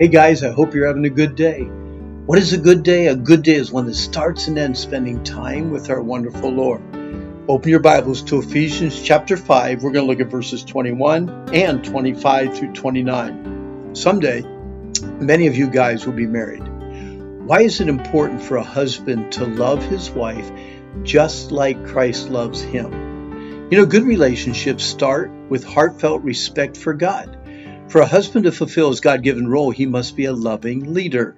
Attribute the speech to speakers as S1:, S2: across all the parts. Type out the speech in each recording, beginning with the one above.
S1: Hey guys, I hope you're having a good day. What is a good day? A good day is one that starts and ends spending time with our wonderful Lord. Open your Bibles to Ephesians chapter 5. We're going to look at verses 21 and 25 through 29. Someday, many of you guys will be married. Why is it important for a husband to love his wife just like Christ loves him? You know, good relationships start with heartfelt respect for God. For a husband to fulfill his God given role, he must be a loving leader.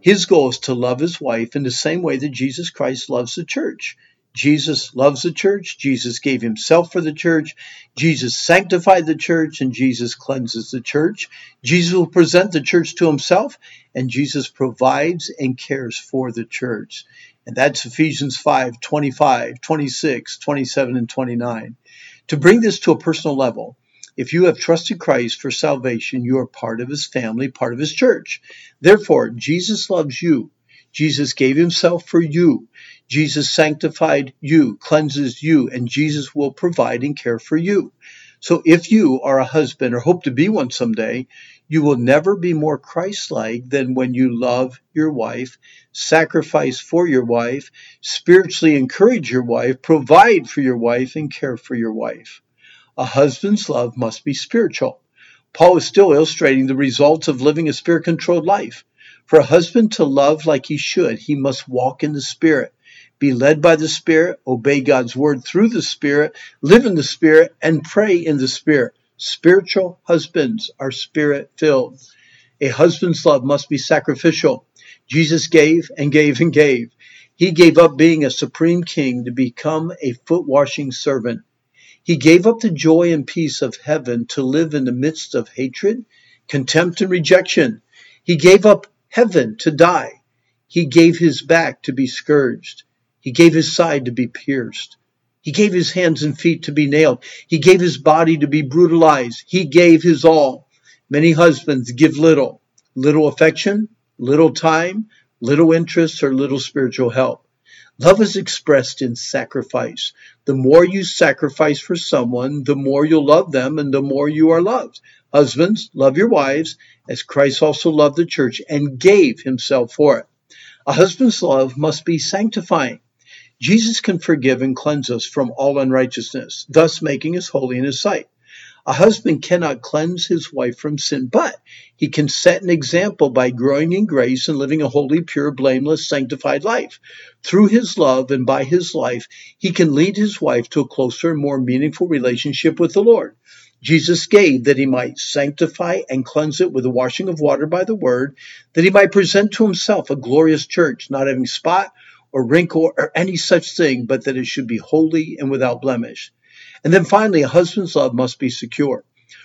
S1: His goal is to love his wife in the same way that Jesus Christ loves the church. Jesus loves the church. Jesus gave himself for the church. Jesus sanctified the church and Jesus cleanses the church. Jesus will present the church to himself and Jesus provides and cares for the church. And that's Ephesians 5 25, 26, 27, and 29. To bring this to a personal level, if you have trusted Christ for salvation, you are part of his family, part of his church. Therefore, Jesus loves you. Jesus gave himself for you. Jesus sanctified you, cleanses you, and Jesus will provide and care for you. So if you are a husband or hope to be one someday, you will never be more Christ like than when you love your wife, sacrifice for your wife, spiritually encourage your wife, provide for your wife, and care for your wife. A husband's love must be spiritual. Paul is still illustrating the results of living a spirit controlled life. For a husband to love like he should, he must walk in the Spirit, be led by the Spirit, obey God's word through the Spirit, live in the Spirit, and pray in the Spirit. Spiritual husbands are spirit filled. A husband's love must be sacrificial. Jesus gave and gave and gave. He gave up being a supreme king to become a foot washing servant. He gave up the joy and peace of heaven to live in the midst of hatred, contempt, and rejection. He gave up heaven to die. He gave his back to be scourged. He gave his side to be pierced. He gave his hands and feet to be nailed. He gave his body to be brutalized. He gave his all. Many husbands give little, little affection, little time, little interest, or little spiritual help. Love is expressed in sacrifice. The more you sacrifice for someone, the more you'll love them and the more you are loved. Husbands, love your wives as Christ also loved the church and gave himself for it. A husband's love must be sanctifying. Jesus can forgive and cleanse us from all unrighteousness, thus making us holy in his sight. A husband cannot cleanse his wife from sin, but he can set an example by growing in grace and living a holy, pure, blameless, sanctified life. Through his love and by his life, he can lead his wife to a closer and more meaningful relationship with the Lord. Jesus gave that he might sanctify and cleanse it with the washing of water by the word, that he might present to himself a glorious church, not having spot or wrinkle or any such thing, but that it should be holy and without blemish. And then finally, a husband's love must be secure.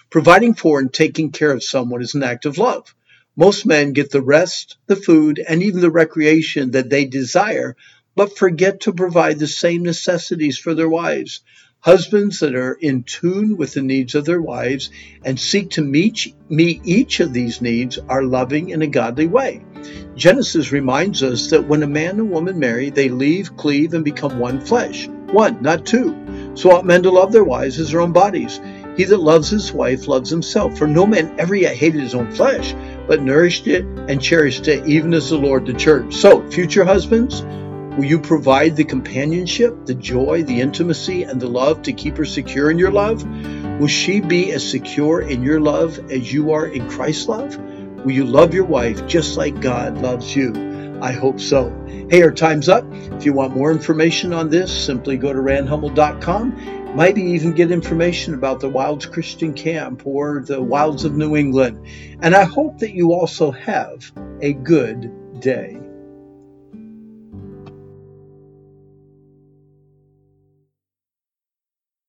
S1: Providing for and taking care of someone is an act of love. Most men get the rest, the food, and even the recreation that they desire, but forget to provide the same necessities for their wives. Husbands that are in tune with the needs of their wives and seek to meet, meet each of these needs are loving in a godly way. Genesis reminds us that when a man and woman marry, they leave, cleave, and become one flesh. One, not two. So ought men to love their wives as their own bodies. He that loves his wife loves himself. For no man ever yet hated his own flesh, but nourished it and cherished it, even as the Lord the church. So, future husbands, will you provide the companionship, the joy, the intimacy, and the love to keep her secure in your love? Will she be as secure in your love as you are in Christ's love? Will you love your wife just like God loves you? I hope so. Hey, our time's up. If you want more information on this, simply go to randhummel.com. Might even get information about the Wilds Christian Camp or the Wilds of New England. And I hope that you also have a good day.